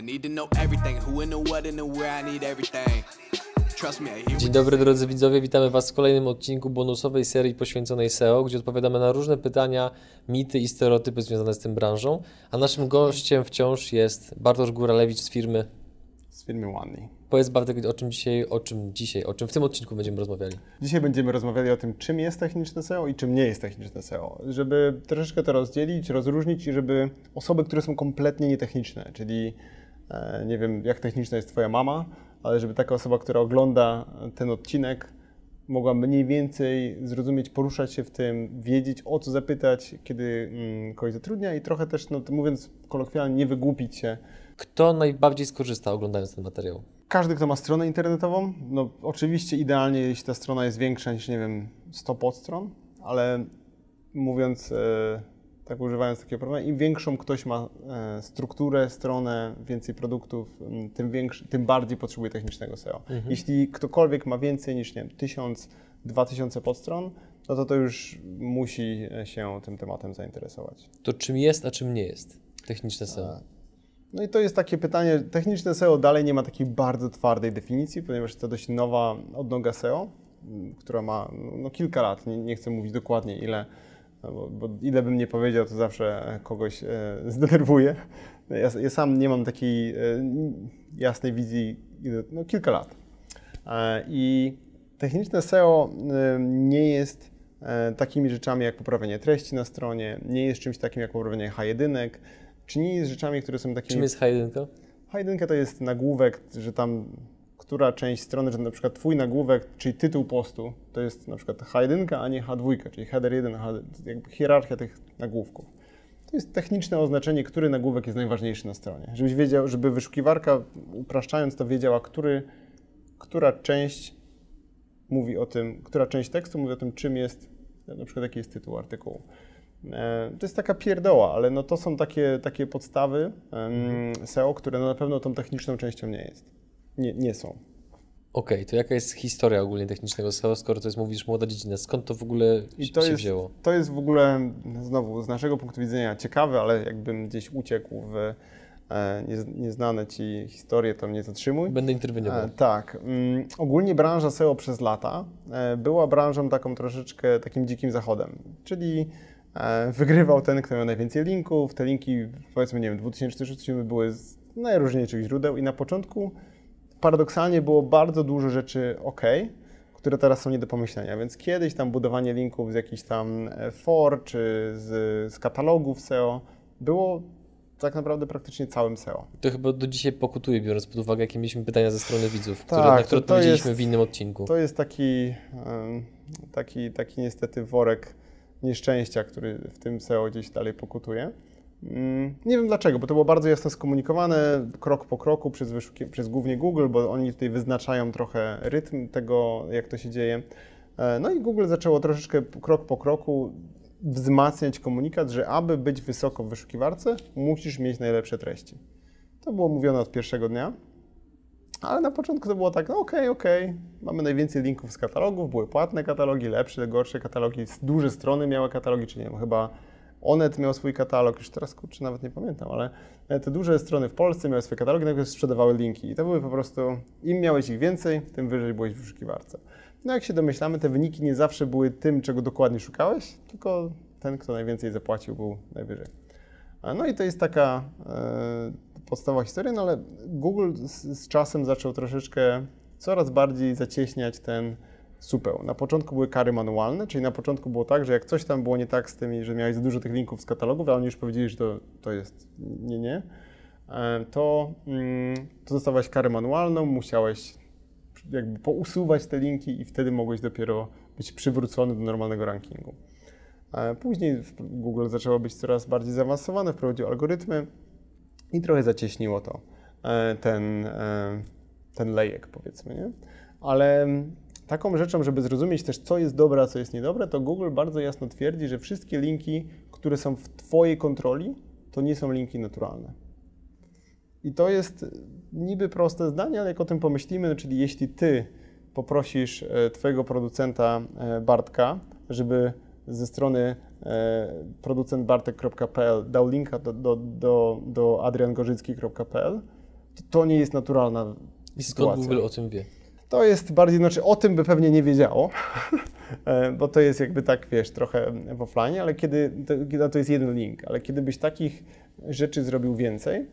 I need to know everything, who and the what and the where I need everything. Dzień dobry drodzy widzowie, witamy Was w kolejnym odcinku bonusowej serii poświęconej SEO, gdzie odpowiadamy na różne pytania, mity i stereotypy związane z tym branżą. A naszym gościem wciąż jest Bartosz Góralewicz z firmy. z firmy OneLee. Powiedz Bartek, o czym dzisiaj, o czym dzisiaj, o czym w tym odcinku będziemy rozmawiali. Dzisiaj będziemy rozmawiali o tym, czym jest techniczne SEO i czym nie jest techniczne SEO. Żeby troszeczkę to rozdzielić, rozróżnić i żeby osoby, które są kompletnie nietechniczne, czyli nie wiem, jak techniczna jest Twoja mama, ale żeby taka osoba, która ogląda ten odcinek, mogła mniej więcej zrozumieć, poruszać się w tym, wiedzieć o co zapytać, kiedy mm, kogoś zatrudnia i trochę też, no, mówiąc kolokwialnie, nie wygłupić się Kto najbardziej skorzysta oglądając ten materiał? Każdy, kto ma stronę internetową, no oczywiście idealnie, jeśli ta strona jest większa niż, nie wiem, 100 podstron, ale mówiąc, e, tak używając takiego porównania, im większą ktoś ma e, strukturę, stronę, więcej produktów, tym, większy, tym bardziej potrzebuje technicznego SEO. Jeśli ktokolwiek ma więcej niż, nie wiem, 1000, 2000 podstron, no to to już musi się tym tematem zainteresować. To czym jest, a czym nie jest techniczne SEO? No i to jest takie pytanie, techniczne SEO dalej nie ma takiej bardzo twardej definicji, ponieważ to dość nowa odnoga SEO, która ma no, kilka lat, nie, nie chcę mówić dokładnie ile, no bo, bo ile bym nie powiedział, to zawsze kogoś e, zdenerwuje. Ja, ja sam nie mam takiej e, jasnej wizji, no kilka lat. E, I techniczne SEO nie jest takimi rzeczami jak poprawienie treści na stronie, nie jest czymś takim jak poprawienie H1, czy nie jest rzeczami, które są takimi... Czym jest H1? H1 to jest nagłówek, że tam która część strony, że na przykład Twój nagłówek, czyli tytuł postu, to jest na przykład H1, a nie H2, czyli header 1, H, jakby hierarchia tych nagłówków. To jest techniczne oznaczenie, który nagłówek jest najważniejszy na stronie. Żebyś wiedział, żeby wyszukiwarka, upraszczając to, wiedziała, który, która część mówi o tym, która część tekstu mówi o tym, czym jest, na przykład jaki jest tytuł artykułu. E, To jest taka pierdoła, ale no to są takie, takie podstawy em, SEO, które no na pewno tą techniczną częścią nie jest. Nie, nie są. Okej, to jaka jest historia ogólnie technicznego SEO, skoro to jest, mówisz, młoda dziedzina? Skąd to w ogóle I to się jest, wzięło? to jest w ogóle znowu z naszego punktu widzenia ciekawe, ale jakbym gdzieś uciekł w e, niez- nieznane ci historie, to mnie zatrzymuj. Będę interweniował. E, tak. Mm, ogólnie branża SEO przez lata e, była branżą taką troszeczkę takim dzikim zachodem, czyli e, wygrywał ten, kto miał najwięcej linków. Te linki, powiedzmy, nie wiem, 2006 były z najróżniejszych źródeł i na początku paradoksalnie było bardzo dużo rzeczy ok, które teraz są nie do pomyślenia. Więc kiedyś tam budowanie linków z jakichś tam e, for czy z, z katalogów SEO było tak naprawdę praktycznie całym SEO. To chyba do dzisiaj pokutuje, biorąc pod uwagę, jakie mieliśmy pytania ze strony widzów, które, Tak, na które odpowiedzieliśmy jest- w innym odcinku. To jest taki, taki, taki niestety worek nieszczęścia, który w tym SEO gdzieś dalej pokutuje. Mm, Nie wiem dlaczego, bo to było bardzo jasno skomunikowane, krok po kroku przez, przez głównie Google, bo oni tutaj wyznaczają trochę rytm tego, jak to się dzieje. E, No i Google zaczęło troszeczkę krok po kroku wzmacniać komunikat, że aby być wysoko w wyszukiwarce, musisz mieć najlepsze treści. To było mówione od pierwszego dnia. Ale na początku to było tak, no okej, okej, mamy najwięcej linków z katalogów, były płatne katalogi, lepsze, gorsze katalogi, duże strony miały katalogi, czy nie wiem, chyba Onet miał swój katalog, już teraz kurczę nawet nie pamiętam, ale te duże strony w Polsce miały swoje katalogi, najpierw sprzedawały linki i to były po prostu, im miałeś ich więcej, tym wyżej byłeś w wyszukiwarce. No jak się domyślamy, te wyniki nie zawsze były tym, czego dokładnie szukałeś, tylko ten, kto najwięcej zapłacił, był najwyżej. No i to jest taka e, podstawowa historia, no ale Google z, z czasem zaczął troszeczkę coraz bardziej zacieśniać ten supeł. Na początku były kary manualne, czyli na początku było tak, że jak coś tam było nie tak z tymi, że miałeś za dużo tych linków z katalogów, a oni już powiedzieli, że to, to jest nie, nie, e, to, mm, to dostawałeś karę manualną, musiałeś jakby pousuwać te linki i wtedy mogłeś dopiero być przywrócony do normalnego rankingu. E, Później Google zaczęło być coraz bardziej zaawansowane, wprowadził algorytmy i trochę zacieśniło to, e, ten, ten lejek powiedzmy, nie? Ale taką rzeczą, żeby zrozumieć też, co jest dobre, a co jest niedobre, to Google bardzo jasno twierdzi, że wszystkie linki, które są w Twojej kontroli, to nie są linki naturalne. I to jest niby proste zdanie, ale jak o tym pomyślimy, czyli jeśli Ty poprosisz e, Twojego producenta e, Bartka, żeby ze strony e, producentbartek.pl dał linka do, do, do, do adriangorzycki.pl, to nie jest naturalna skąd sytuacja. Google o tym wie? To jest bardziej, znaczy o tym by pewnie nie wiedziało, e, bo to jest jakby tak, wiesz, trochę w offline, ale kiedy, to, to jest jeden link, ale kiedy byś takich rzeczy zrobił więcej,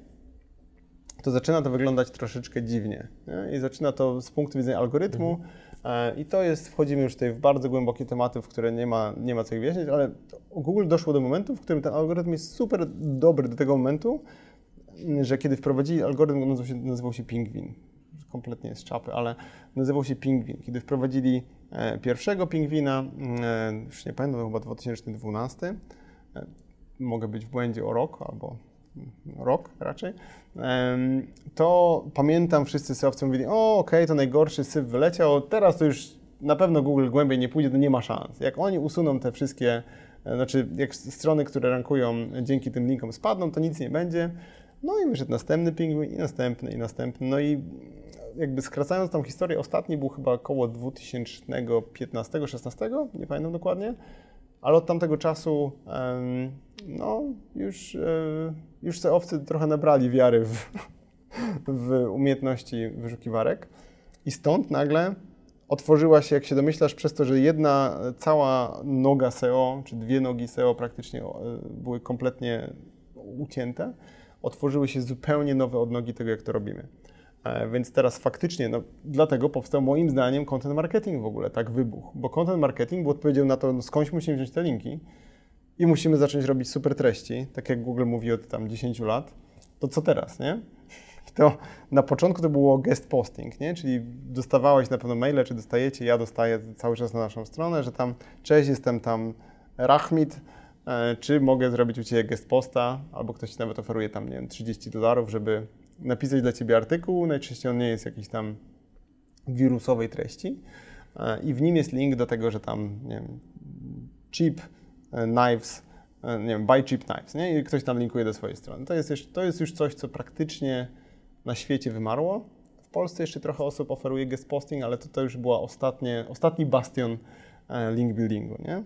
to zaczyna to wyglądać troszeczkę dziwnie. Nie? I zaczyna to z punktu widzenia algorytmu e, i to jest, wchodzimy już tutaj w bardzo głębokie tematy, w które nie ma, nie ma co ich wyjaśnić, ale Google doszło do momentu, w którym ten algorytm jest super dobry do tego momentu, że kiedy wprowadzili algorytm, on nazywał się, nazywał się Pingwin. Kompletnie z czapy, ale nazywał się Pingwin. Kiedy wprowadzili e, pierwszego pingwina, e, już nie pamiętam, to chyba 2012, e, mogę być w błędzie o rok albo mm, rok raczej, to pamiętam wszyscy seowcy mówili, o okej, to najgorszy syf wyleciał, teraz to już na pewno Google głębiej nie pójdzie, to nie ma szans. Jak oni usuną te wszystkie, znaczy jak strony, które rankują dzięki tym linkom spadną, to nic nie będzie. No i wyszedł następny pingwin i następny i następny. No i jakby skracając tą historię, ostatni był chyba około 2015-16, nie pamiętam dokładnie, ale od tamtego czasu no już, e, już seowcy trochę nabrali wiary w, w umiejętności wyszukiwarek i stąd nagle otworzyła się, jak się domyślasz, przez to, że jedna e, cała noga SEO, czy dwie nogi SEO praktycznie e, były kompletnie ucięte, otworzyły się zupełnie nowe odnogi tego, jak to robimy. E, Więc teraz faktycznie, no, dlatego powstał moim zdaniem content marketing w ogóle, tak wybuchł. Bo content marketing był odpowiedzią na to, no, skądś musimy wziąć te linki i musimy zacząć robić super treści, tak jak Google mówi od tam 10 lat. To co teraz, nie? To na początku to było guest posting, nie? Czyli dostawałeś na pewno maile, czy dostajecie, ja dostaję cały czas na naszą stronę, że tam cześć, jestem tam Rachmit, e, czy mogę zrobić u Ciebie guest posta, albo ktoś nawet oferuje tam, nie wiem, 30 dolarów, żeby napisać dla Ciebie artykuł, najczęściej on nie jest jakiś tam wirusowej treści e, i w nim jest link do tego, że tam, nie wiem, cheap e, knives, e, nie wiem, buy cheap knives, nie? I ktoś tam linkuje do swojej strony. To jest, to jest już coś, co praktycznie na świecie wymarło. W Polsce jeszcze trochę osób oferuje guest posting, ale to, to już była ostatnie, ostatni bastion link buildingu, nie?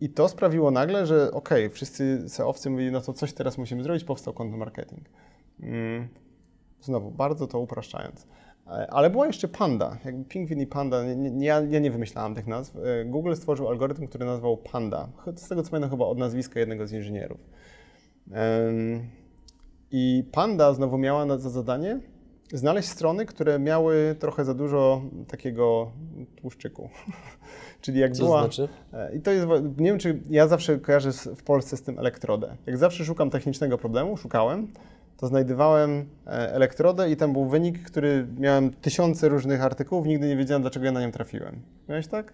I to sprawiło nagle, że okej, wszyscy SEOwcy mówili, no to coś teraz musimy zrobić, powstał content marketing. Mm, Znowu, bardzo to upraszczając. E, Ale była jeszcze Panda, jakby Pingwin i Panda, ja, ja nie wymyślałem tych nazw. E, Google stworzył algorytm, który nazwał Panda, z tego co pamiętam chyba od nazwiska jednego z inżynierów. I Panda znowu miała za zadanie znaleźć strony, które miały trochę za dużo takiego tłuszczyku. Czyli jak Co była... znaczy? E, I to jest, nie wiem, czy ja zawsze kojarzę w Polsce z tym elektrodę. Jak zawsze szukam technicznego problemu, szukałem, to znajdowałem e, elektrodę i tam był wynik, który miałem tysiące różnych artykułów, nigdy nie wiedziałem, dlaczego ja na nią trafiłem. Miałeś tak?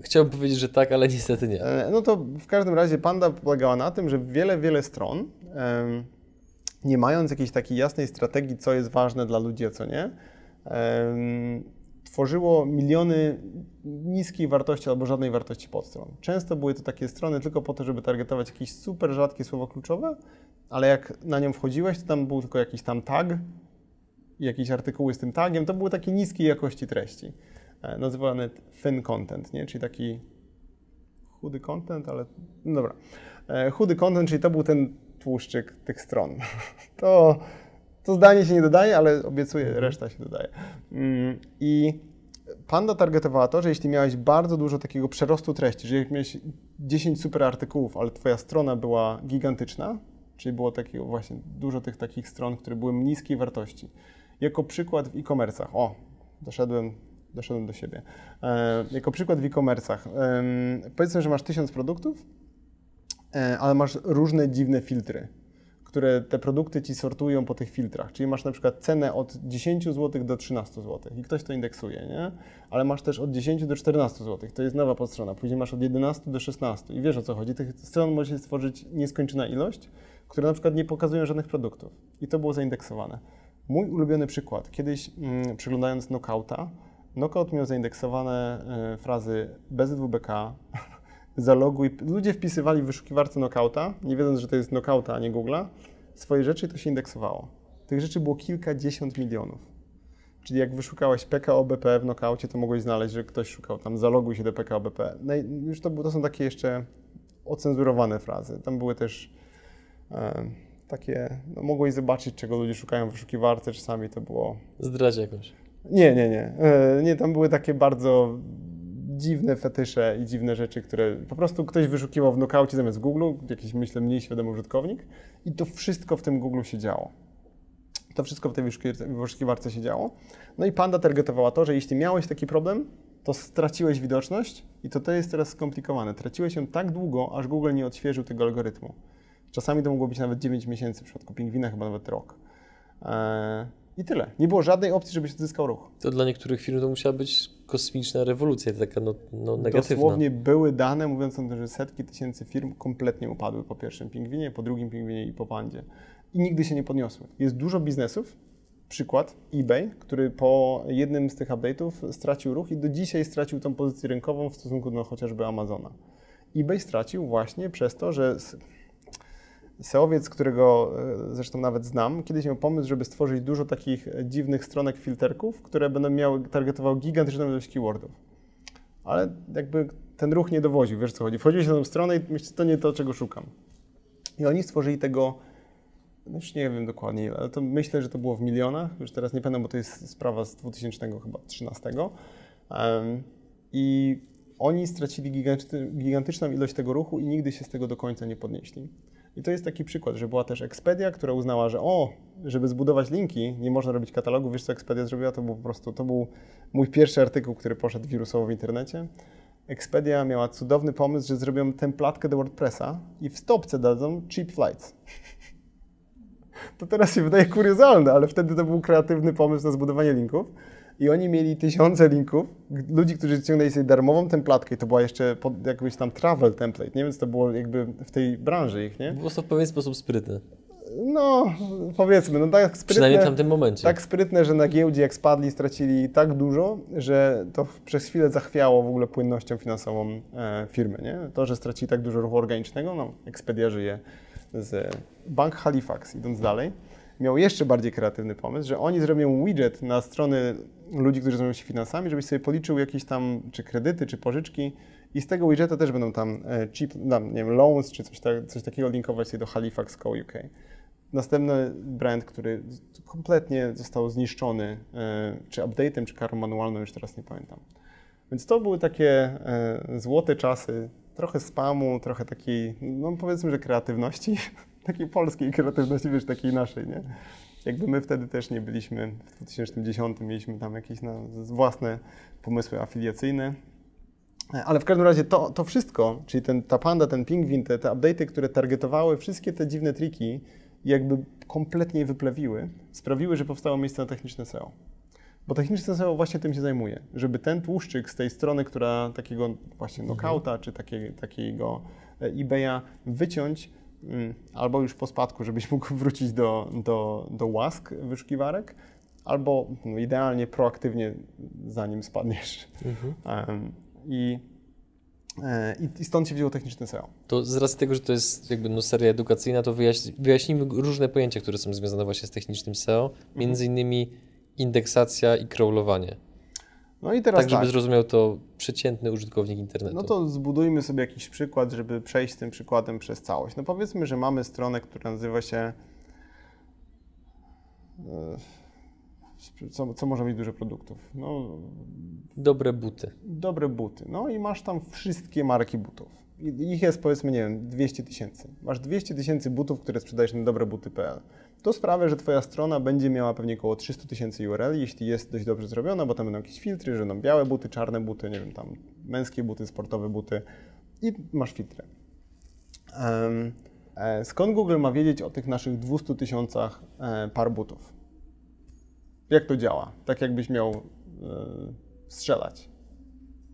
Chciałbym powiedzieć, że tak, ale niestety nie. E, No to w każdym razie Panda polegała na tym, że wiele, wiele stron, nie mając jakiejś takiej jasnej strategii, co jest ważne dla ludzi, a co nie, tworzyło miliony niskiej wartości albo żadnej wartości podstron. Często były to takie strony tylko po to, żeby targetować jakieś super rzadkie słowo kluczowe, ale jak na nią wchodziłeś, to tam był tylko jakiś tam tag jakieś artykuły z tym tagiem. To były takie niskiej jakości treści. E, Nazywane thin content, nie? czyli taki chudy content, ale no dobra. E, Chudy content, czyli to był ten tłuszczyk tych stron. To, to zdanie się nie dodaje, ale obiecuję, reszta się dodaje. Mm, I Panda targetowała to, że jeśli miałeś bardzo dużo takiego przerostu treści, że jak miałeś 10 super artykułów, ale twoja strona była gigantyczna, czyli było takiego właśnie dużo tych takich stron, które były niskiej wartości. Jako przykład w e-commerce'ach, o, doszedłem, doszedłem do siebie. E, jako przykład w e-commerce'ach, em, powiedzmy, że masz 1000 produktów, e, ale masz różne dziwne filtry, które te produkty ci sortują po tych filtrach. Czyli masz na przykład cenę od 10 zł do 13 zł i ktoś to indeksuje, nie? Ale masz też od 10 do 14 zł, to jest nowa podstrona. Później masz od 11 do 16 i wiesz o co chodzi. Tych stron może stworzyć nieskończona ilość, które na przykład nie pokazują żadnych produktów. I to było zaindeksowane. Mój ulubiony przykład. Kiedyś mm, przeglądając Knockouta, Knockout miał zaindeksowane y, frazy bez WBK, zaloguj. Ludzie wpisywali w wyszukiwarce Knockouta, nie wiedząc, że to jest Knockouta, a nie Google'a, swoje rzeczy i to się indeksowało. Tych rzeczy było kilkadziesiąt milionów. Czyli jak wyszukałeś PKOBP w Knockoutie, to mogłeś znaleźć, że ktoś szukał tam zaloguj się do PKOBP. No i już to, to są takie jeszcze ocenzurowane frazy. Tam były też e, takie, no mogłeś zobaczyć, czego ludzie szukają w wyszukiwarce, czasami to było... Zdradź jakąś. Nie, nie, nie. E, Nie, tam były takie bardzo dziwne fetysze i dziwne rzeczy, które po prostu ktoś wyszukiwał w nokaucie zamiast Google, jakiś myślę mniej świadomy użytkownik i to wszystko w tym Google się działo. To wszystko w tej wyszukiwarce się działo. No i Panda targetowała to, że jeśli miałeś taki problem, to straciłeś widoczność i to to jest teraz skomplikowane. Traciłeś ją tak długo, aż Google nie odświeżył tego algorytmu. Czasami to mogło być nawet 9 miesięcy, w przypadku pingwina chyba nawet rok. Eee, I tyle. Nie było żadnej opcji, żebyś odzyskał ruch. To dla niektórych firm to musiała być kosmiczna rewolucja, taka no, no negatywna. Dosłownie były dane mówiące o tym, że setki tysięcy firm kompletnie upadły po pierwszym pingwinie, po drugim pingwinie i po pandzie. I nigdy się nie podniosły. Jest dużo biznesów, przykład eBay, który po jednym z tych update'ów stracił ruch i do dzisiaj stracił tą pozycję rynkową w stosunku do chociażby Amazona. eBay stracił właśnie przez to, że SEOwiec, którego e, zresztą nawet znam, kiedyś miał pomysł, żeby stworzyć dużo takich e, dziwnych stronek filterków, które będą miały, targetowały gigantyczną ilość keywordów ale jakby ten ruch nie dowoził, wiesz co chodzi. Wchodziłeś na tą stronę i myślisz, to nie to, czego szukam. I oni stworzyli tego, no już nie wiem dokładnie ale to myślę, że to było w milionach, już teraz nie pamiętam, bo to jest sprawa z 2000 chyba 13. Em, I oni stracili giganty, gigantyczną ilość tego ruchu i nigdy się z tego do końca nie podnieśli. I to jest taki przykład, że była też Expedia, która uznała, że o, żeby zbudować linki, nie można robić katalogu. Wiesz, co Expedia zrobiła? To był po prostu, to był mój pierwszy artykuł, który poszedł wirusowo w internecie. Expedia miała cudowny pomysł, że zrobią templatkę do WordPressa i w stopce dadzą cheap flights. To teraz się wydaje kuriozalne, ale wtedy to był kreatywny pomysł na zbudowanie linków. I oni mieli tysiące linków, ludzi, którzy ściągnęli sobie darmową templatkę i to była jeszcze pod, jakbyś tam travel template, nie? Więc to było jakby w tej branży ich, nie? Było to w pewien sposób sprytne. No, powiedzmy, no tak sprytne. Przynajmniej w tamtym momencie. Tak sprytne, że na giełdzie jak spadli, stracili tak dużo, że to przez chwilę zachwiało w ogóle płynnością finansową e, firmy. Nie? To, że stracili tak dużo ruchu organicznego, no Expedia żyje z Bank Halifax, idąc dalej, miał jeszcze bardziej kreatywny pomysł, że oni zrobią widget na strony ludzi, którzy zajmują się finansami, żebyś sobie policzył jakieś tam czy kredyty, czy pożyczki i z tego widgeta też będą tam e, cheap, tam, nie wiem, loans, czy coś, tak, coś takiego linkować sobie do Halifax Co UK. Następny brand, który kompletnie został zniszczony, e, czy update'em, czy karą manualną, już teraz nie pamiętam. Więc to były takie e, złote czasy, trochę spamu, trochę takiej, no powiedzmy, że kreatywności, takiej polskiej kreatywności, wiesz, takiej naszej, nie? Jakby my wtedy też nie byliśmy, w 2010 mieliśmy tam jakieś no, własne pomysły afiliacyjne, ale w każdym razie to, to wszystko, czyli ten, ta panda, ten pingwin, te, te update'y, które targetowały wszystkie te dziwne triki jakby kompletnie je wyplewiły, sprawiły, że powstało miejsce na techniczne SEO. Bo techniczne SEO właśnie tym się zajmuje, żeby ten tłuszczyk z tej strony, która takiego właśnie knockouta, czy takie, takiego e, eBaya wyciąć, albo już po spadku, żebyś mógł wrócić do, do, do łask wyszukiwarek, albo no, idealnie proaktywnie zanim spadniesz. Em, I, e, i, I stąd się wzięło techniczne SEO. To z racji tego, że to jest jakby no, seria edukacyjna, to wyjaśni, wyjaśnijmy różne pojęcia, które są związane właśnie z technicznym SEO, między innymi indeksacja i crawlowanie. No i teraz Tak, żeby tak, zrozumiał to przeciętny użytkownik internetu. no to zbudujmy sobie jakiś przykład, żeby przejść tym przykładem przez całość. No powiedzmy, że mamy stronę, która nazywa się e, co, co może mieć dużo produktów? No, Dobre buty. dobre buty. No i masz tam wszystkie marki butów. Ich jest powiedzmy, nie wiem, 200 tysięcy. Masz 200 tysięcy butów, które sprzedajesz na dobrebuty.pl. To sprawia, że Twoja strona będzie miała pewnie około 300 tysięcy URL, jeśli jest dość dobrze zrobiona, bo tam będą jakieś filtry, że będą białe buty, czarne buty, nie wiem, tam męskie buty, sportowe buty i masz filtry. E, skąd Google ma wiedzieć o tych naszych 200 tysiącach e, par butów? Jak to działa? Tak jakbyś miał e, strzelać.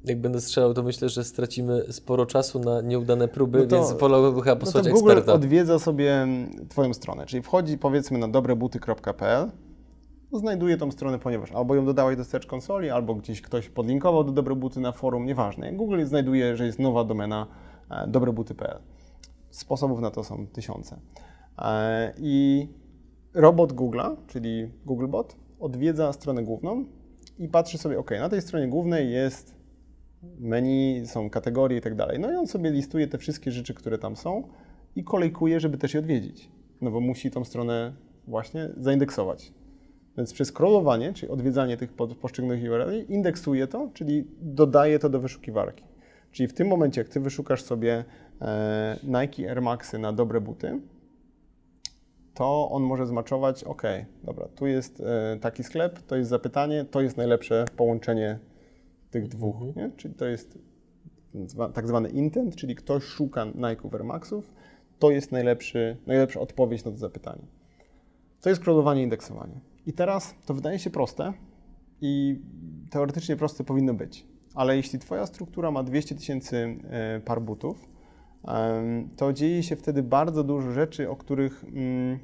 Jak będę strzelał, to myślę, że stracimy sporo czasu na nieudane próby, No to- więc wolałbym chyba No posłać to Google eksperta. odwiedza sobie mm, Twoją stronę, czyli wchodzi powiedzmy na dobrebuty.pl, znajduje tą stronę, ponieważ albo ją dodałeś do Search Consoli, albo gdzieś ktoś podlinkował do Dobre Buty na forum, nieważne. Google znajduje, że jest nowa domena e, dobrebuty.pl. Sposobów na to są tysiące. E, I robot Google'a, czyli Googlebot, odwiedza stronę główną i patrzy sobie, ok, na tej stronie głównej jest menu, są kategorie i tak dalej. No i on sobie listuje te wszystkie rzeczy, które tam są i kolejkuje, żeby też je odwiedzić. no bo musi tą stronę właśnie zaindeksować. Więc przez scrollowanie, czyli odwiedzanie tych poszczególnych URL, indeksuje to, czyli dodaje to do wyszukiwarki. Czyli w tym momencie, jak ty wyszukasz sobie e, Nike Air Maxy na dobre buty, to on może zmaczować, ok, dobra, tu jest e, taki sklep, to jest zapytanie, to jest najlepsze połączenie tych dwóch, mhm. nie? czyli to jest tak zwany intent, czyli ktoś szuka Nike Air Maxów, to jest najlepszy, najlepsza odpowiedź na to zapytanie. To jest scrollowanie i indeksowanie. I teraz to wydaje się proste i teoretycznie proste powinno być, ale jeśli Twoja struktura ma 200 tysięcy e, par butów, to dzieje się wtedy bardzo dużo rzeczy, o których mm,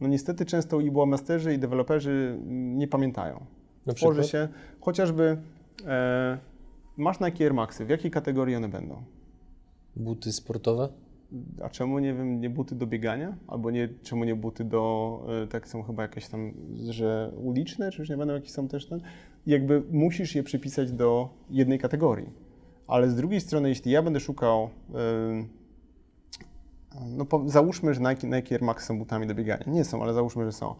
no niestety często i masterzy i deweloperzy mm, nie pamiętają. Na Tworzy się chociażby e, masz Nike Air Maxy, w jakiej kategorii one będą? Buty sportowe? A czemu nie wiem, nie buty do biegania? Albo nie, czemu nie buty do, e, tak są chyba jakieś tam, że uliczne, czy już nie będą jakieś są też ten? Jakby musisz je przypisać do jednej kategorii. Ale z drugiej strony, jeśli ja będę szukał, no po, załóżmy, że Nike, Nike Air Max są butami do biegania. Nie są, ale załóżmy, że są.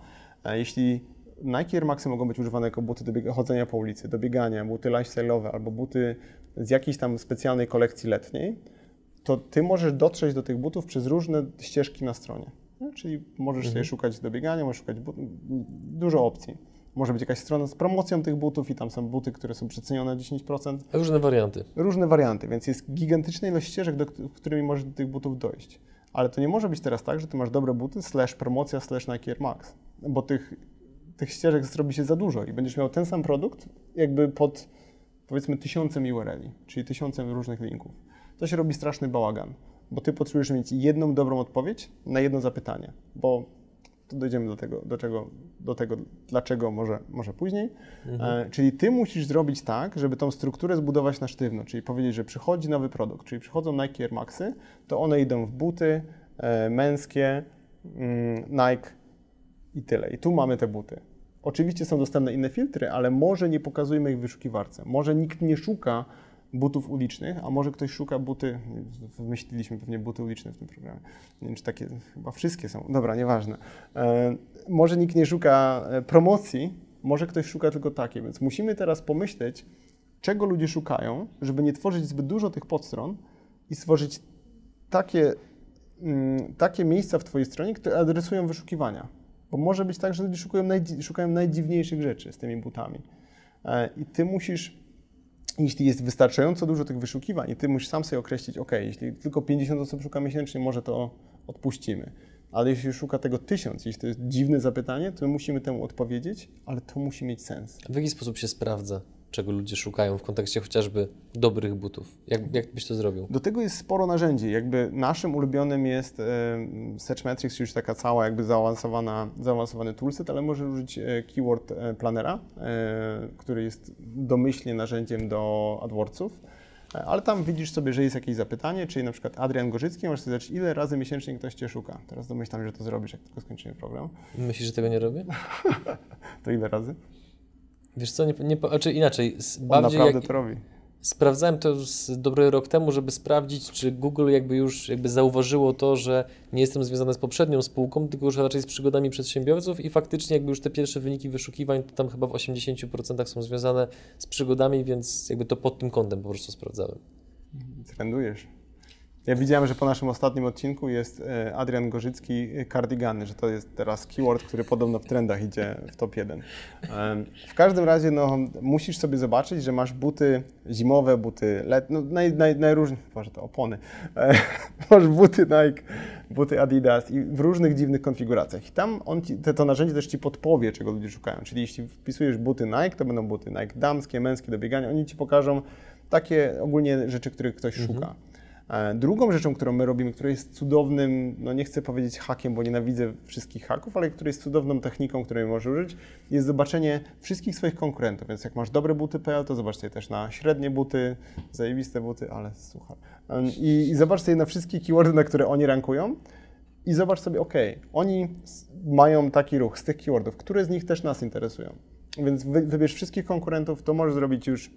E, jeśli Nike Air Maxy mogą być używane jako buty do chodzenia po ulicy, do biegania, buty lifestyle'owe albo buty z jakiejś tam specjalnej kolekcji letniej, to ty możesz dotrzeć do tych butów przez różne ścieżki na stronie. No, czyli możesz mhm. sobie szukać do biegania, możesz szukać but... dużo opcji. Może być jakaś strona z promocją tych butów i tam są buty, które są przecenione o 10%. Różne warianty. Różne warianty, więc jest gigantyczna ilość ścieżek, do, którymi możesz do tych butów dojść. Ale to nie może być teraz tak, że ty masz dobre buty, slash promocja, slash Nike Air Max, bo tych, tych ścieżek zrobi się za dużo i będziesz miał ten sam produkt jakby pod powiedzmy tysiącem URL-i, czyli tysiącem różnych linków. To się robi straszny bałagan, bo ty potrzebujesz mieć jedną dobrą odpowiedź na jedno zapytanie, bo to dojdziemy do tego, do czego, do tego dlaczego może, może później. Mhm. E, czyli ty musisz zrobić tak, żeby tą strukturę zbudować na sztywno, czyli powiedzieć, że przychodzi nowy produkt, czyli przychodzą Nike Air Maxy, to one idą w buty e, męskie, mm, Nike i tyle. I tu mamy te buty. Oczywiście są dostępne inne filtry, ale może nie pokazujmy ich w wyszukiwarce. Może nikt nie szuka butów ulicznych, a może ktoś szuka buty, wymyśliliśmy pewnie buty uliczne w tym programie. Nie wiem, czy takie, chyba wszystkie są, dobra, nieważne. E, może nikt nie szuka e, promocji, może ktoś szuka tylko takie, więc musimy teraz pomyśleć, czego ludzie szukają, żeby nie tworzyć zbyt dużo tych podstron i stworzyć takie, mm, takie miejsca w Twojej stronie, które adresują wyszukiwania. Bo może być tak, że ludzie szukają, najdzi szukają najdziwniejszych rzeczy z tymi butami. E, I Ty musisz jeśli jest wystarczająco dużo tych wyszukiwań i ty musisz sam sobie określić, ok, jeśli tylko 50 osób szuka miesięcznie, może to odpuścimy. Ale jeśli szuka tego tysiąc, jeśli to jest dziwne zapytanie, to my musimy temu odpowiedzieć, ale to musi mieć sens. W jaki sposób się sprawdza? Czego ludzie szukają w kontekście chociażby dobrych butów. Jak, jak byś to zrobił? Do tego jest sporo narzędzi. Jakby naszym ulubionym jest e, Searchmetrics, czyli już taka cała jakby zaawansowana, zaawansowany toolset, ale może użyć e, Keyword e, Planera, który jest domyślnie narzędziem do AdWordsów. Ale tam widzisz sobie, że jest jakieś zapytanie, czyli na przykład Adrian Gorzycki, możesz zobaczyć, ile razy miesięcznie ktoś Cię szuka. Teraz domyślam, że to zrobisz, jak tylko skończymy program. Myślisz, że tego nie robię? to ile razy? Wiesz co, nie, nie, znaczy inaczej. Bardziej naprawdę jak, to robi. Sprawdzałem to z dobry rok temu, żeby sprawdzić, czy Google jakby już jakby zauważyło to, że nie jestem związany z poprzednią spółką, tylko już raczej z przygodami przedsiębiorców i faktycznie jakby już te pierwsze wyniki wyszukiwań to tam chyba w 80% są związane z przygodami, więc jakby to pod tym kątem po prostu sprawdzałem. Trendujesz. Ja widziałem, że po naszym ostatnim odcinku jest e, Adrian Gorzycki kardigany, e, że to jest teraz keyword, który podobno w trendach idzie w top 1. W każdym razie no, musisz sobie zobaczyć, że masz buty zimowe, buty letnie, no, naj, naj, najróżniejsze, może to opony, e, masz buty Nike, buty Adidas i w różnych dziwnych konfiguracjach. I tam on ci, te, to narzędzie też Ci podpowie, czego ludzie szukają. Czyli jeśli wpisujesz buty Nike, to będą buty Nike damskie, męskie do biegania, oni Ci pokażą takie ogólnie rzeczy, których ktoś mhm. szuka. E, drugą rzeczą, którą my robimy, która jest cudownym, no nie chcę powiedzieć hakiem, bo nienawidzę wszystkich haków, ale która jest cudowną techniką, której możesz użyć, jest zobaczenie wszystkich swoich konkurentów. Więc jak masz dobre buty.pl, to zobacz sobie też na średnie buty, zajebiste buty, ale słuchaj. I, i zobacz sobie na wszystkie keywordy, na które oni rankują i zobacz sobie, ok, oni mają taki ruch z tych keywordów, które z nich też nas interesują. Więc wy, wybierz wszystkich konkurentów, to możesz zrobić już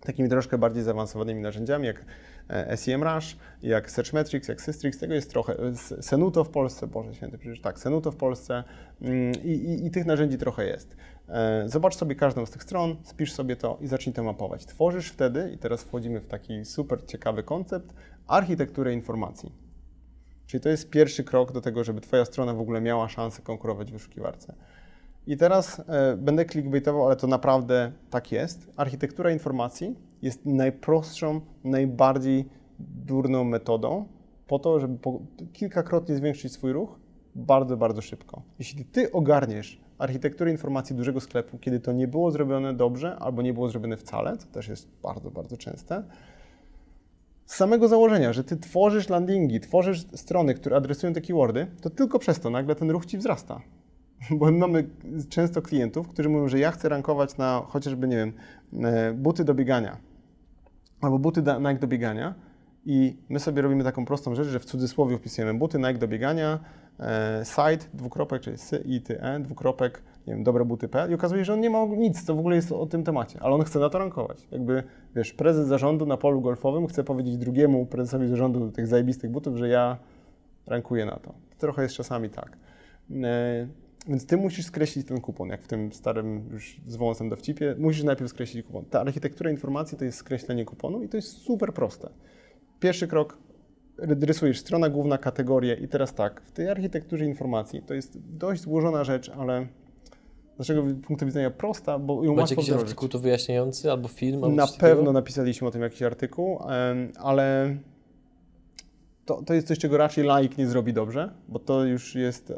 takimi troszkę bardziej zaawansowanymi narzędziami, jak e, SEMrush, jak Searchmetrics, jak Systrix, tego jest trochę, Senuto w Polsce, Boże Święty, przecież tak, Senuto w Polsce mm, i, i, i tych narzędzi trochę jest. E, zobacz sobie każdą z tych stron, spisz sobie to i zacznij to mapować. Tworzysz wtedy, i teraz wchodzimy w taki super ciekawy koncept, architekturę informacji. Czyli to jest pierwszy krok do tego, żeby Twoja strona w ogóle miała szansę konkurować w wyszukiwarce. I teraz e, będę clickbaitował, ale to naprawdę tak jest. Architektura informacji jest najprostszą, najbardziej durną metodą po to, żeby po, kilkakrotnie zwiększyć swój ruch bardzo, bardzo szybko. Jeśli Ty ogarniesz architekturę informacji dużego sklepu, kiedy to nie było zrobione dobrze albo nie było zrobione wcale, co też jest bardzo, bardzo częste, z samego założenia, że ty tworzysz landingi, tworzysz strony, które adresują te keywordy, to tylko przez to nagle ten ruch ci wzrasta. Bo my mamy często klientów, którzy mówią, że ja chcę rankować na chociażby, nie wiem, e, buty do biegania albo buty Nike do biegania i my sobie robimy taką prostą rzecz, że w cudzysłowie wpisujemy buty Nike do biegania, e, site, dwukropek, czyli e, dwukropek, nie wiem, dobre buty.pl i okazuje się, że on nie ma nic, co w ogóle jest o tym temacie, ale on chce na to rankować. Jakby, wiesz, prezes zarządu na polu golfowym chce powiedzieć drugiemu prezesowi zarządu tych zajebistych butów, że ja rankuję na to. to trochę jest czasami tak. E, więc ty musisz skreślić ten kupon, jak w tym starym już z wąsem dowcipie. Musisz najpierw skreślić kupon. Ta architektura informacji to jest skreślenie kuponu i to jest super proste. Pierwszy krok, rysujesz strona główna, kategorie i teraz tak, w tej architekturze informacji to jest dość złożona rzecz, ale z naszego punktu widzenia prosta, bo ją Macie łatwo jakiś wdrożyć. artykuł to wyjaśniający albo film? Albo Na pewno napisaliśmy o tym jakiś artykuł, ale to, to jest coś, czego raczej laik nie zrobi dobrze, bo to już jest...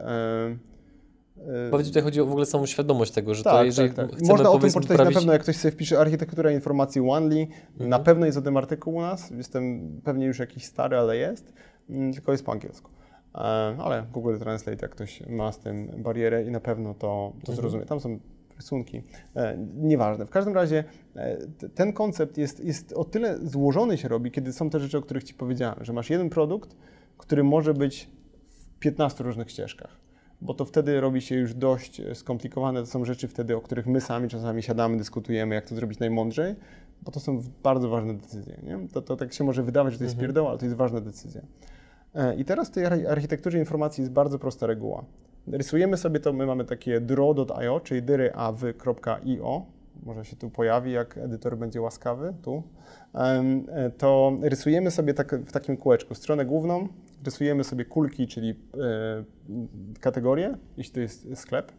e, Powiedz, tutaj chodzi o w ogóle samą świadomość tego, że to tak, jeżeli tak, tak. Można o tym poczytać poprawić... na pewno, jak ktoś sobie wpisze architektura informacji Onely. Mhm. Na pewno jest o tym artykuł u nas. Jestem pewnie już jakiś stary, ale jest. Mm, Tylko jest po angielsku. E, Ale Google Translate, jak ktoś ma z tym barierę i na pewno to, to Mhm. zrozumie. Tam są rysunki. E, Nieważne. W każdym razie e, ten koncept jest, jest o tyle złożony się robi, kiedy są te rzeczy, o których Ci powiedziałem, że masz jeden produkt, który może być w 15 różnych ścieżkach bo to wtedy robi się już dość e, skomplikowane. To są rzeczy wtedy, o których my sami czasami siadamy, dyskutujemy, jak to zrobić najmądrzej, bo to są bardzo ważne decyzje. Nie? To, to tak się może wydawać, że to jest Mhm. pierdoła, ale to jest ważna decyzja. E, I teraz w tej archi- architekturze informacji jest bardzo prosta reguła. Rysujemy sobie to, my mamy takie draw.io, czyli dyryawy.io, może się tu pojawi, jak edytor będzie łaskawy, tu, e, to rysujemy sobie tak, w takim kółeczku stronę główną, rysujemy sobie kulki, czyli e, kategorie, jeśli to jest sklep,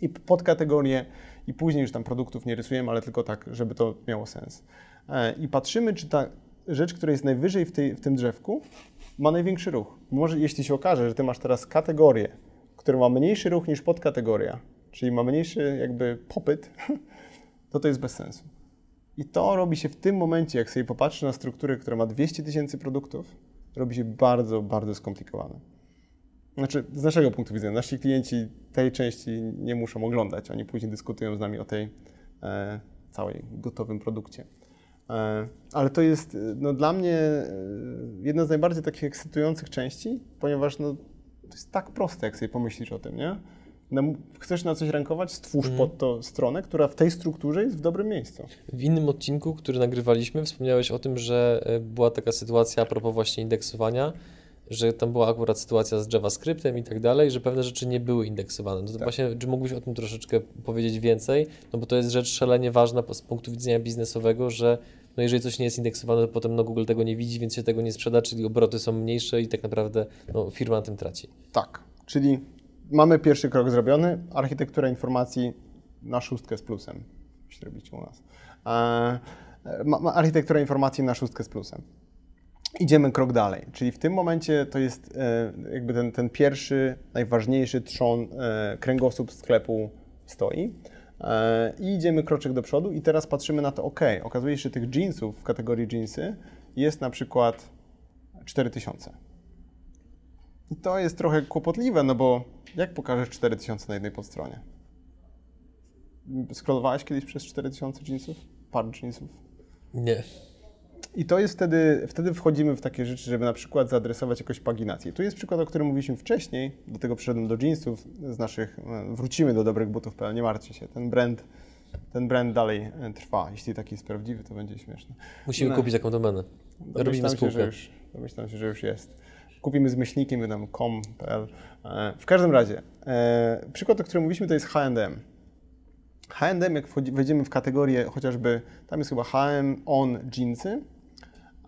i podkategorie, i później już tam produktów nie rysujemy, ale tylko tak, żeby to miało sens. E, I patrzymy, czy ta rzecz, która jest najwyżej w, tej, w tym drzewku, ma największy ruch. Może jeśli się okaże, że ty masz teraz kategorię, która ma mniejszy ruch niż podkategoria, czyli ma mniejszy jakby popyt, to to jest bez sensu. I to robi się w tym momencie, jak sobie popatrzy na strukturę, która ma 200 tysięcy produktów, robi się bardzo, bardzo skomplikowane. Znaczy, z naszego punktu widzenia, nasi klienci tej części nie muszą oglądać, oni później dyskutują z nami o tej e, całej gotowym produkcie. E, ale to jest no, dla mnie e, jedna z najbardziej takich ekscytujących części, ponieważ no, to jest tak proste, jak sobie pomyślisz o tym, nie? No, chcesz na coś rankować, stwórz Mhm. pod to stronę, która w tej strukturze jest w dobrym miejscu. W innym odcinku, który nagrywaliśmy, wspomniałeś o tym, że e, była taka sytuacja a propos właśnie indeksowania, że tam była akurat sytuacja z JavaScriptem i tak dalej, że pewne rzeczy nie były indeksowane. No to Tak. właśnie, czy mógłbyś o tym troszeczkę powiedzieć więcej? No bo to jest rzecz szalenie ważna z punktu widzenia biznesowego, że no jeżeli coś nie jest indeksowane, to potem no Google tego nie widzi, więc się tego nie sprzeda, czyli obroty są mniejsze i tak naprawdę no, firma na tym traci. Tak, czyli mamy pierwszy krok zrobiony, architektura informacji na szóstkę z plusem, musi robić u nas. E, architektura informacji na szóstkę z plusem. Idziemy krok dalej, czyli w tym momencie to jest e, jakby ten, ten pierwszy, najważniejszy trzon, e, kręgosłup sklepu stoi. I idziemy kroczek do przodu i teraz patrzymy na to, ok, okazuje się, że tych jeansów w kategorii jeansy jest na przykład 4000. I to jest trochę kłopotliwe, no bo jak pokażesz 4000 na jednej podstronie? Scrollowałeś kiedyś przez 4000 jeansów? Par jeansów? Nie. I to jest wtedy, wtedy wchodzimy w takie rzeczy, żeby na przykład zaadresować jakąś paginację. Tu jest przykład, o którym mówiliśmy wcześniej, do tego przyszedłem do jeansów z naszych, e, wrócimy do dobrych butów.pl, nie martwcie się, ten brand ten brand dalej e, trwa. Jeśli taki jest prawdziwy, to będzie śmieszne. Musimy No. kupić taką domenę. Robimy Domyślam się, spółkę. że już, domyślam się, że już jest. Kupimy z myślnikiem, wydam com.pl. E, W każdym razie, e, przykład, o którym mówiliśmy, to jest H&M. H&M, jak wchodzi, wejdziemy w kategorię chociażby, tam jest chyba H&M on jeansy,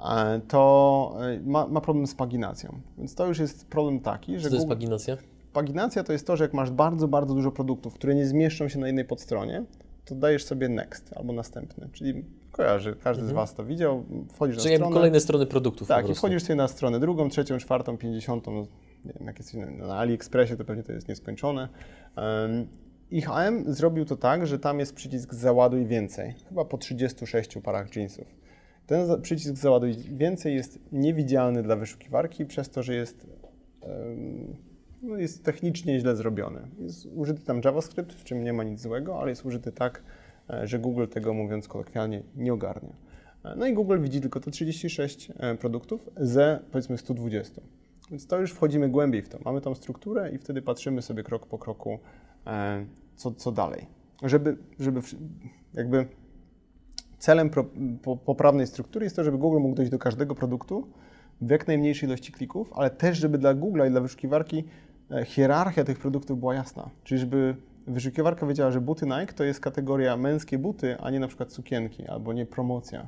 e, to ma, ma problem z paginacją. Więc to już jest problem taki, że Co to jest paginacja? Paginacja to jest to, że jak masz bardzo, bardzo dużo produktów, które nie zmieszczą się na jednej podstronie, to dajesz sobie next albo następny. Czyli kojarzy, każdy z Was to widział, wchodzisz Czyli na stronę. kolejne strony produktów po Tak, i wchodzisz sobie na stronę drugą, trzecią, czwartą, pięćdziesiątą, no, nie wiem, jak jest na- na AliExpressie, to pewnie to jest nieskończone. Um, I H&M zrobił to tak, że tam jest przycisk załaduj więcej, chyba po 36 parach jeansów. Ten za- przycisk załaduj więcej jest niewidzialny dla wyszukiwarki przez to, że jest, em, no jest technicznie źle zrobiony. Jest użyty tam JavaScript, w czym nie ma nic złego, ale jest użyty tak, że Google tego mówiąc kolokwialnie nie ogarnia. E, No i Google widzi tylko te 36 e, produktów ze powiedzmy 120. Więc to już wchodzimy głębiej w to. Mamy tą strukturę i wtedy patrzymy sobie krok po kroku, e, co, co dalej. Żeby, żeby jakby celem pro, po, poprawnej struktury jest to, żeby Google mógł dojść do każdego produktu w jak najmniejszej ilości klików, ale też, żeby dla Google'a i dla wyszukiwarki e, hierarchia tych produktów była jasna. Czyli żeby wyszukiwarka wiedziała, że buty Nike to jest kategoria męskie buty, a nie na przykład sukienki albo nie promocja,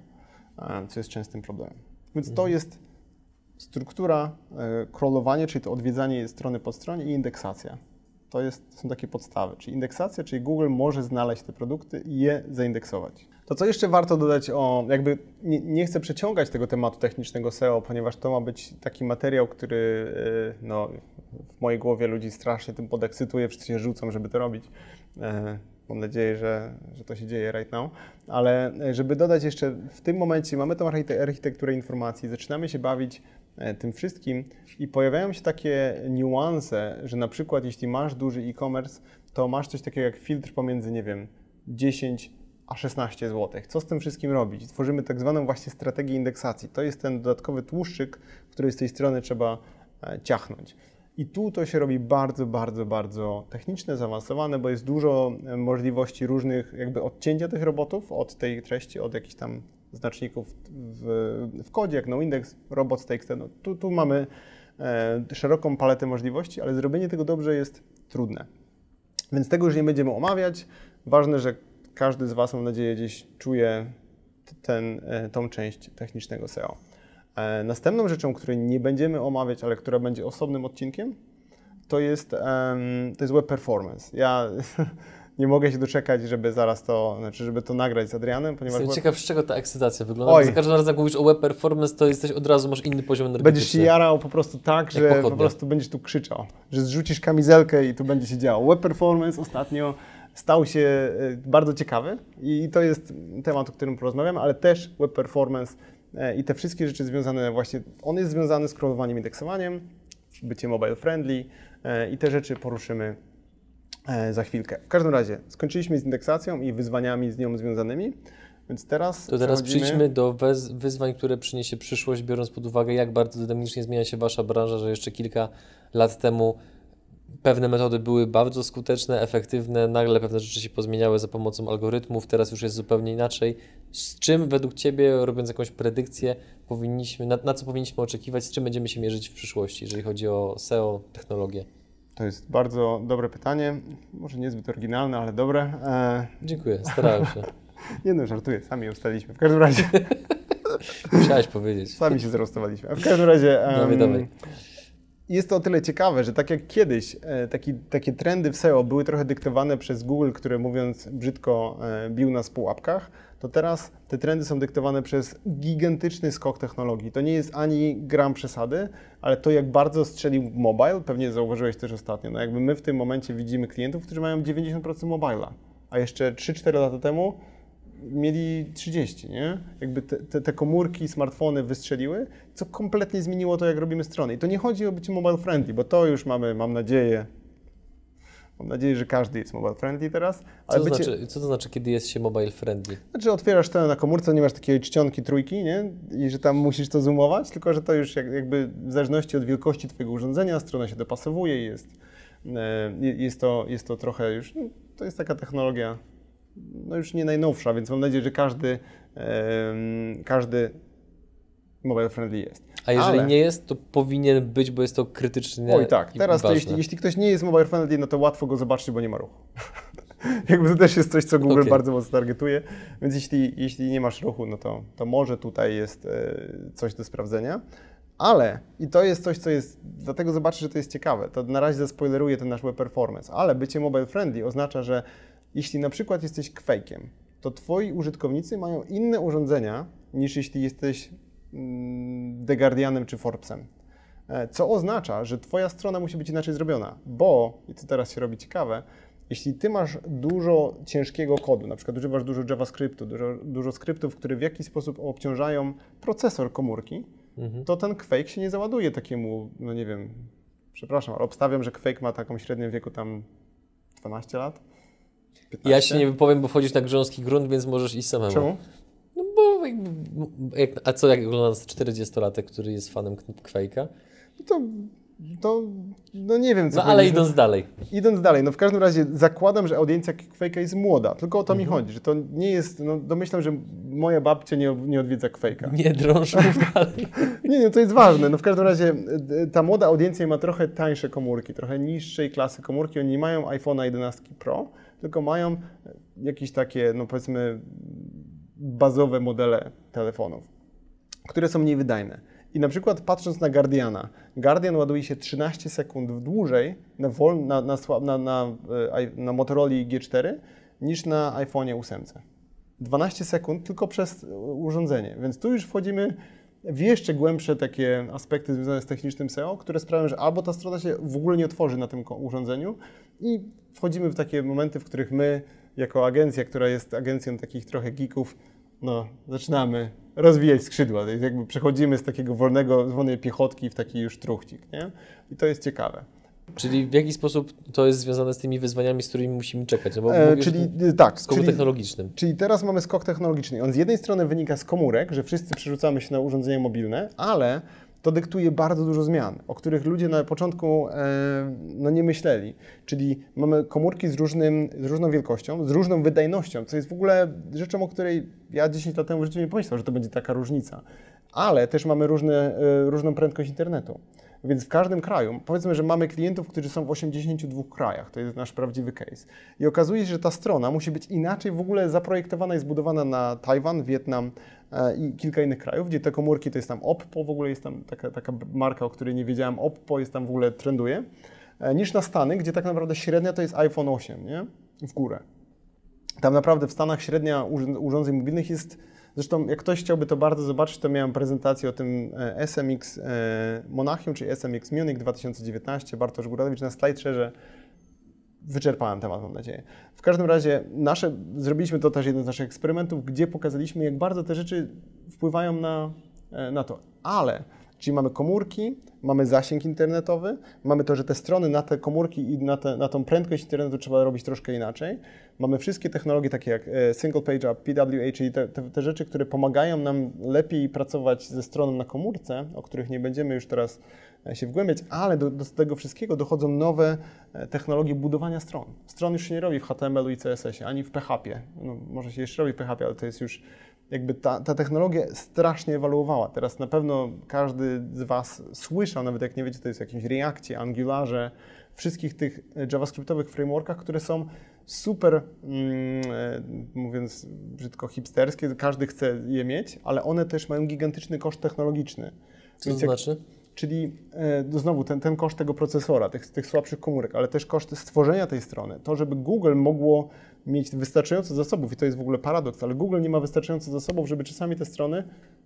e, co jest częstym problemem. Więc to jest struktura, e, crawlowanie, czyli to odwiedzanie strony po stronie i indeksacja. To, jest, to są takie podstawy, czyli indeksacja, czyli Google może znaleźć te produkty i je zaindeksować. To co jeszcze warto dodać o, jakby nie, nie chcę przeciągać tego tematu technicznego SEO, ponieważ to ma być taki materiał, który e, no, w mojej głowie ludzi strasznie tym podekscytuje, wszyscy się rzucą, żeby to robić. E, Mam nadzieję, że, że to się dzieje right now. Ale e, żeby dodać jeszcze, w tym momencie mamy tą archite- architekturę informacji, zaczynamy się bawić e, tym wszystkim i pojawiają się takie niuanse, że na przykład jeśli masz duży e-commerce, to masz coś takiego jak filtr pomiędzy, nie wiem, 10 a 16 zł. Co z tym wszystkim robić? Tworzymy tak zwaną właśnie strategię indeksacji. To jest ten dodatkowy tłuszczyk, który z tej strony trzeba e, ciachnąć. I tu to się robi bardzo, bardzo, bardzo techniczne, zaawansowane, bo jest dużo e, możliwości różnych jakby odcięcia tych robotów od tej treści, od jakichś tam znaczników w, w kodzie, jak noindex, robots.txt. No, tu, tu mamy e, szeroką paletę możliwości, ale zrobienie tego dobrze jest trudne. Więc tego już nie będziemy omawiać. Ważne, że każdy z Was, mam nadzieję, gdzieś czuje ten, e, tą część technicznego SEO. E, Następną rzeczą, której nie będziemy omawiać, ale która będzie osobnym odcinkiem, to jest, to jest web performance. Ja nie mogę się doczekać, żeby zaraz to, znaczy, żeby to nagrać z Adrianem, ponieważ Jestem web, ciekaw, z czego ta ekscytacja wygląda. Oj. Za każdym razem, jak mówisz o web performance, to jesteś od razu, masz inny poziom energetyczny. będziesz się jarał po prostu tak, że po prostu będziesz tu krzyczał, że zrzucisz kamizelkę i tu będzie się działo. Web performance ostatnio stał się e, bardzo ciekawy i to jest temat, o którym porozmawiamy, ale też web performance e, i te wszystkie rzeczy związane właśnie, on jest związany z crawlowaniem, indeksowaniem, bycie mobile friendly e, i te rzeczy poruszymy za chwilkę. W każdym razie skończyliśmy z indeksacją i wyzwaniami z nią związanymi, więc teraz To teraz przechodzimy- przejdźmy do wyzwań, które przyniesie przyszłość, biorąc pod uwagę, jak bardzo dynamicznie zmienia się Wasza branża, że jeszcze kilka lat temu pewne metody były bardzo skuteczne, efektywne, nagle pewne rzeczy się pozmieniały za pomocą algorytmów, teraz już jest zupełnie inaczej. Z czym według Ciebie, robiąc jakąś predykcję, powinniśmy, na, na co powinniśmy oczekiwać, z czym będziemy się mierzyć w przyszłości, jeżeli chodzi o SEO, technologię? To jest bardzo dobre pytanie, może niezbyt oryginalne, ale dobre. E, Dziękuję, starałem się. nie no, żartuję, sami ustaliliśmy. W każdym razie, Musiałeś powiedzieć. sami się zrostowaliśmy. A w każdym razie, Dawaj, dawaj. Jest to o tyle ciekawe, że tak jak kiedyś e, taki, takie trendy w SEO były trochę dyktowane przez Google, który mówiąc brzydko e, bił nas po łapkach, to teraz te trendy są dyktowane przez gigantyczny skok technologii. To nie jest ani gram przesady, ale to jak bardzo strzelił mobile, pewnie zauważyłeś też ostatnio, no jakby my w tym momencie widzimy klientów, którzy mają 90% mobile'a, a jeszcze 3-4 lata temu mieli 30, nie? Jakby te, te, te komórki, smartfony wystrzeliły, co kompletnie zmieniło to, jak robimy strony. I to nie chodzi o bycie mobile friendly, bo to już mamy, mam nadzieję, mam nadzieję, że każdy jest mobile friendly teraz, Co to, bycie, znaczy, co to znaczy, kiedy jest się mobile friendly? znaczy otwierasz to na komórce, nie masz takiej czcionki trójki, nie? I że tam musisz to zoomować, tylko że to już jak, jakby w zależności od wielkości Twojego urządzenia, strona się dopasowuje i jest, e, jest, to, jest to trochę już, no, to jest taka technologia no już nie najnowsza, więc mam nadzieję, że każdy, każdy mobile friendly jest. A jeżeli Ale- nie jest, to powinien być, bo jest to krytyczne Oj tak, teraz to jeśli, jeśli ktoś nie jest mobile friendly, no to łatwo go zobaczyć, bo nie ma ruchu. Jakby to też jest coś, co Google Okej. bardzo mocno targetuje, więc jeśli, jeśli nie masz ruchu, no to, to może tutaj jest e, coś do sprawdzenia. Ale, i to jest coś, co jest, dlatego zobaczę, że to jest ciekawe, to na razie zaspoileruję ten nasz web performance, ale bycie mobile friendly oznacza, że jeśli na przykład jesteś kwejkiem, to twoi użytkownicy mają inne urządzenia niż jeśli jesteś mm, The Guardianem czy Forbesem. E, Co oznacza, że Twoja strona musi być inaczej zrobiona, bo, i to teraz się robi ciekawe, jeśli Ty masz dużo ciężkiego kodu, na przykład używasz dużo JavaScriptu, dużo, dużo skryptów, które w jakiś sposób obciążają procesor komórki, to ten Quake się nie załaduje takiemu, no nie wiem, przepraszam, ale obstawiam, że Quake ma taką średnią wieku tam 12 lat. 15? Ja się nie wypowiem, bo wchodzisz na grząski grunt, więc możesz iść samemu. Czemu? No bo jak, a co jak ogląda 40-latek, który jest fanem Quake'a? No to, to, no nie wiem, co No ale powiedzieć. idąc dalej. Idąc dalej, no w każdym razie zakładam, że audiencja Quake'a jest młoda, tylko o to mi chodzi, że to nie jest, no domyślam, że moja babcia nie, nie odwiedza Quake'a. Nie drąż, dalej. Nie, nie, to jest ważne. No w każdym razie y, ta młoda audiencja ma trochę tańsze komórki, trochę niższej klasy komórki. Oni nie mają iPhone'a 11 Pro, tylko mają y, jakieś takie, no powiedzmy, bazowe modele telefonów, które są mniej wydajne. I na przykład patrząc na Guardiana, Guardian ładuje się 13 sekund dłużej na, wol, na, na, na, na, i- na Motorola G4 niż na iPhone'ie 8. 12 sekund tylko przez y, urządzenie. Więc tu już wchodzimy w jeszcze głębsze takie aspekty związane z technicznym SEO, które sprawiają, że albo ta strona się w ogóle nie otworzy na tym urządzeniu i wchodzimy w takie momenty, w których my, jako agencja, która jest agencją takich trochę geeków, no, zaczynamy rozwijać skrzydła. Jakby przechodzimy z takiego wolnego, wolnej piechotki w taki już truchcik, nie? I to jest ciekawe. Czyli w jaki sposób to jest związane z tymi wyzwaniami, z którymi musimy czekać? No bo E, czyli y, tak, skoku czyli, technologicznym. Czyli teraz mamy skok technologiczny. On z jednej strony wynika z komórek, że wszyscy przerzucamy się na urządzenia mobilne, ale to dyktuje bardzo dużo zmian, o których ludzie na początku e, no nie myśleli. Czyli mamy komórki z, różnym, z różną wielkością, z różną wydajnością, co jest w ogóle rzeczą, o której ja 10 lat temu w życiu nie pomyślał, że to będzie taka różnica. Ale też mamy różne, e, różną prędkość internetu. Więc w każdym kraju, powiedzmy, że mamy klientów, którzy są w 82 krajach, to jest nasz prawdziwy case. I okazuje się, że ta strona musi być inaczej w ogóle zaprojektowana i zbudowana na Tajwan, Wietnam i kilka innych krajów, gdzie te komórki to jest tam Oppo, w ogóle jest tam taka, taka marka, o której nie wiedziałem, Oppo jest tam w ogóle trenduje, e, niż na Stany, gdzie tak naprawdę średnia to jest iPhone 8, nie? W górę. Tam naprawdę w Stanach średnia urz- urządzeń mobilnych jest. Zresztą, jak ktoś chciałby to bardzo zobaczyć, to miałem prezentację o tym e, SMX e, Monachium, czy SMX Munich 2019. Bartosz Góradowicz na SlideShareze. Wyczerpałem temat, mam nadzieję. W każdym razie, nasze, zrobiliśmy to też jeden z naszych eksperymentów, gdzie pokazaliśmy, jak bardzo te rzeczy wpływają na, e, na to. Ale, czyli mamy komórki, mamy zasięg internetowy, mamy to, że te strony na te komórki i na, te, na tą prędkość internetu trzeba robić troszkę inaczej. Mamy wszystkie technologie takie jak e, Single Page Up, PWA, czyli te, te, te rzeczy, które pomagają nam lepiej pracować ze stroną na komórce, o których nie będziemy już teraz e, się wgłębiać, ale do, do tego wszystkiego dochodzą nowe e, technologie budowania stron. Stron już się nie robi w HTML-u i CSS-ie, ani w PHP. No, może się jeszcze robi w PHP, ale to jest już jakby ta, ta technologia strasznie ewoluowała. Teraz na pewno każdy z Was słyszał, nawet jak nie wiecie, to jest w jakimś Reactie, Angularze, wszystkich tych javascriptowych frameworkach, które są super, mm, e, mówiąc brzydko, hipsterskie, każdy chce je mieć, ale one też mają gigantyczny koszt technologiczny. Co to Więc jak- znaczy? Czyli e, no znowu ten, ten koszt tego procesora, tych, tych słabszych komórek, ale też koszty stworzenia tej strony. To, żeby Google mogło mieć wystarczająco zasobów, i to jest w ogóle paradoks, ale Google nie ma wystarczająco zasobów, żeby czasami te strony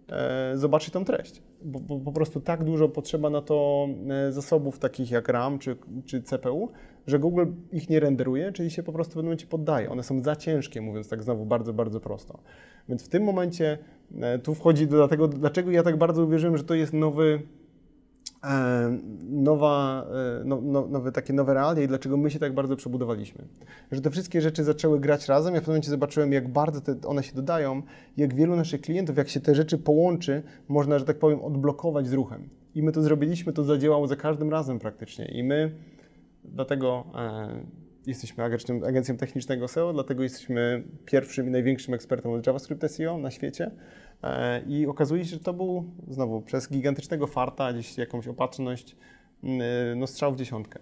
e, zobaczyć tą treść. Bo, bo po prostu tak dużo potrzeba na to e, zasobów takich jak RAM czy, czy CPU, że Google ich nie renderuje, czyli się po prostu w pewnym momencie poddaje. One są za ciężkie, mówiąc tak znowu bardzo, bardzo prosto. Więc w tym momencie e, tu wchodzi do tego, dlaczego ja tak bardzo uwierzyłem, że to jest nowy nowa, e, no, no, nowe, takie nowe realia i dlaczego my się tak bardzo przebudowaliśmy. Że te wszystkie rzeczy zaczęły grać razem, ja w pewnym momencie zobaczyłem, jak bardzo te, one się dodają, jak wielu naszych klientów, jak się te rzeczy połączy, można, że tak powiem, odblokować z ruchem. I my to zrobiliśmy, to zadziałało za każdym razem praktycznie. I my dlatego e, jesteśmy agencją, agencją technicznego SEO, dlatego jesteśmy pierwszym i największym ekspertem od JavaScript SEO na świecie. E, I okazuje się, że to był znowu przez gigantycznego farta, gdzieś jakąś opatrzność, mm, no strzał w dziesiątkę.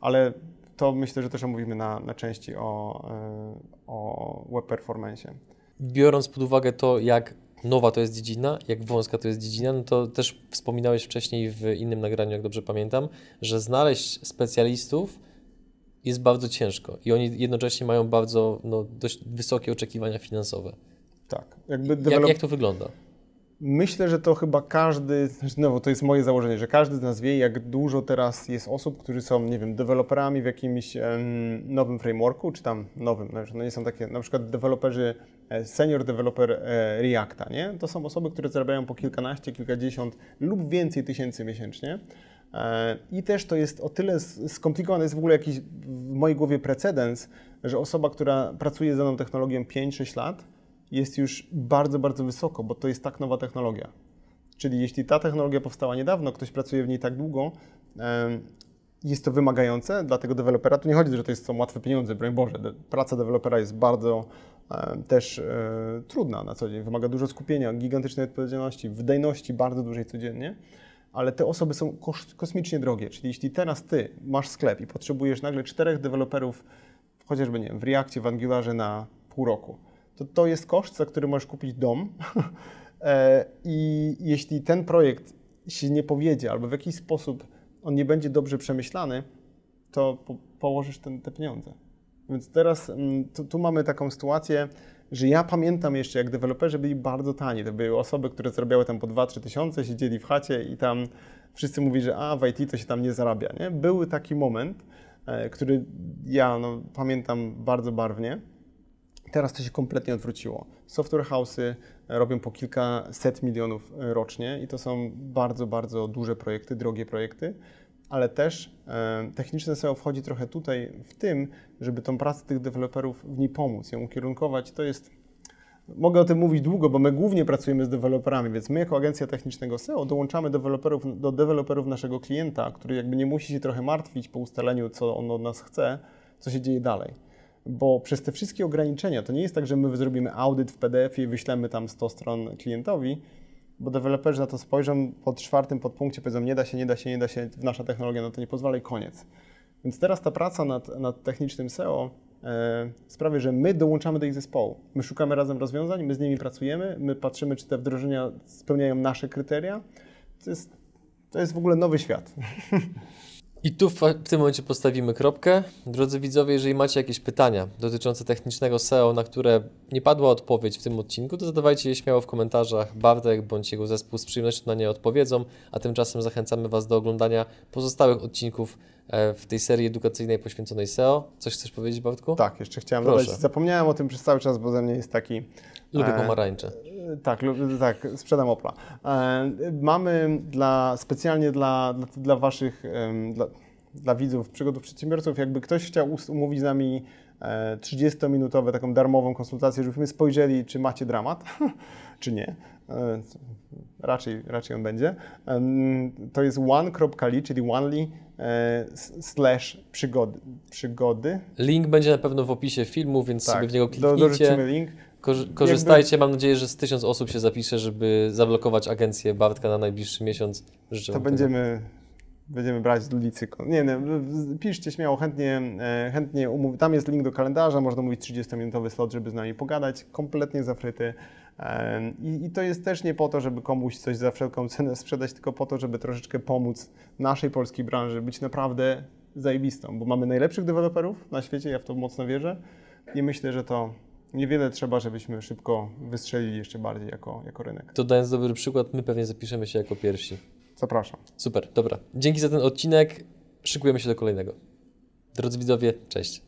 Ale to myślę, że też omówimy na, na części o, e, o web performance. Biorąc pod uwagę to, jak nowa to jest dziedzina, jak wąska to jest dziedzina, no to też wspominałeś wcześniej w innym nagraniu, jak dobrze pamiętam, że znaleźć specjalistów jest bardzo ciężko i oni jednocześnie mają bardzo no, dość wysokie oczekiwania finansowe. Tak. Jakby develop... jak, jak to wygląda? Myślę, że to chyba każdy, no to jest moje założenie, że każdy z nas wie, jak dużo teraz jest osób, którzy są, nie wiem, deweloperami w jakimś nowym frameworku, czy tam nowym, no, no nie są takie, na przykład deweloperzy, e, senior developer e, Reacta, nie? To są osoby, które zarabiają po kilkanaście, kilkadziesiąt lub więcej tysięcy miesięcznie. E, I też to jest o tyle skomplikowane, jest w ogóle jakiś w mojej głowie precedens, że osoba, która pracuje z daną technologią 5-6 lat, jest już bardzo, bardzo wysoko, bo to jest tak nowa technologia. Czyli jeśli ta technologia powstała niedawno, ktoś pracuje w niej tak długo, jest to wymagające dla tego dewelopera. Tu nie chodzi, że to jest są łatwe pieniądze, broń Boże. Praca dewelopera jest bardzo też e, trudna na co dzień, wymaga dużo skupienia, gigantycznej odpowiedzialności, wydajności bardzo dużej codziennie, ale te osoby są kosmicznie drogie. Czyli jeśli teraz ty masz sklep i potrzebujesz nagle czterech deweloperów, chociażby nie wiem, w Reakcie, w Angularze na pół roku, to to jest koszt, za który możesz kupić dom. E, I jeśli ten projekt się nie powiedzie albo w jakiś sposób on nie będzie dobrze przemyślany, to po, położysz ten, te pieniądze. Więc teraz mm, tu, tu, mamy taką sytuację, że ja pamiętam jeszcze, jak deweloperzy byli bardzo tani. To były osoby, które zarabiały tam po 2-3 tysiące, siedzieli w chacie i tam wszyscy mówili, że a w IT to się tam nie zarabia. Nie? Był taki moment, e, który ja no, pamiętam bardzo barwnie. Teraz to się kompletnie odwróciło. Software house'y robią po kilkaset milionów rocznie i to są bardzo, bardzo duże projekty, drogie projekty, ale też e, techniczne SEO wchodzi trochę tutaj w tym, żeby tą pracę tych deweloperów w niej pomóc, ją ukierunkować. To jest Mogę o tym mówić długo, bo my głównie pracujemy z deweloperami, więc my jako agencja technicznego SEO dołączamy deweloperów, do deweloperów naszego klienta, który jakby nie musi się trochę martwić po ustaleniu, co on od nas chce, co się dzieje dalej bo przez te wszystkie ograniczenia to nie jest tak, że my zrobimy audyt w PDF-ie i wyślemy tam 100 stron klientowi, bo deweloperzy na to spojrzą pod czwartym podpunkcie, powiedzą nie da się, nie da się, nie da się, nasza technologia na to nie pozwala i koniec. Więc teraz ta praca nad, nad technicznym SEO e, sprawia, że my dołączamy do ich zespołu. My szukamy razem rozwiązań, my z nimi pracujemy, my patrzymy, czy te wdrożenia spełniają nasze kryteria. To jest, to jest w ogóle nowy świat. I tu w, w, tym momencie postawimy kropkę. Drodzy widzowie, jeżeli macie jakieś pytania dotyczące technicznego SEO, na które nie padła odpowiedź w tym odcinku, to zadawajcie je śmiało w komentarzach. Bartek bądź jego zespół z przyjemnością na nie odpowiedzą, a tymczasem zachęcamy Was do oglądania pozostałych odcinków w tej serii edukacyjnej poświęconej SEO. Coś chcesz powiedzieć, Bartku? Tak, jeszcze chciałem Proszę. dodać. Zapomniałem o tym przez cały czas, bo ze mnie jest taki... Lubię e, pomarańcze. Tak, tak, sprzedam Opla. E, mamy dla, specjalnie dla, dla, dla Waszych, dla, dla widzów przygodów przedsiębiorców, jakby ktoś chciał umówić z nami 30-minutowe taką darmową konsultację, żebyśmy spojrzeli, czy macie dramat, czy nie. E, raczej, raczej on będzie. To jest one.li, czyli onely slash przygody. przygody. Link będzie na pewno w opisie filmu, więc tak, sobie w niego kliknijcie. Dorzucimy link. Korzystajcie, mam nadzieję, że z tysiąc osób się zapisze, żeby zablokować agencję Bartka na najbliższy miesiąc. Życzę to będziemy, będziemy brać z ludzi Nie, nie, piszcie śmiało, chętnie, e, chętnie umów... Tam jest link do kalendarza, można mówić 30-minutowy slot, żeby z nami pogadać, kompletnie zafryty. I, I, to jest też nie po to, żeby komuś coś za wszelką cenę sprzedać, tylko po to, żeby troszeczkę pomóc naszej polskiej branży być naprawdę zajebistą, bo mamy najlepszych deweloperów na świecie, ja w to mocno wierzę i myślę, że to niewiele trzeba, żebyśmy szybko wystrzelili jeszcze bardziej jako, jako rynek. To dając dobry przykład, my pewnie zapiszemy się jako pierwsi. Zapraszam. Super, dobra. Dzięki za ten odcinek. Szykujemy się do kolejnego. Drodzy widzowie, cześć.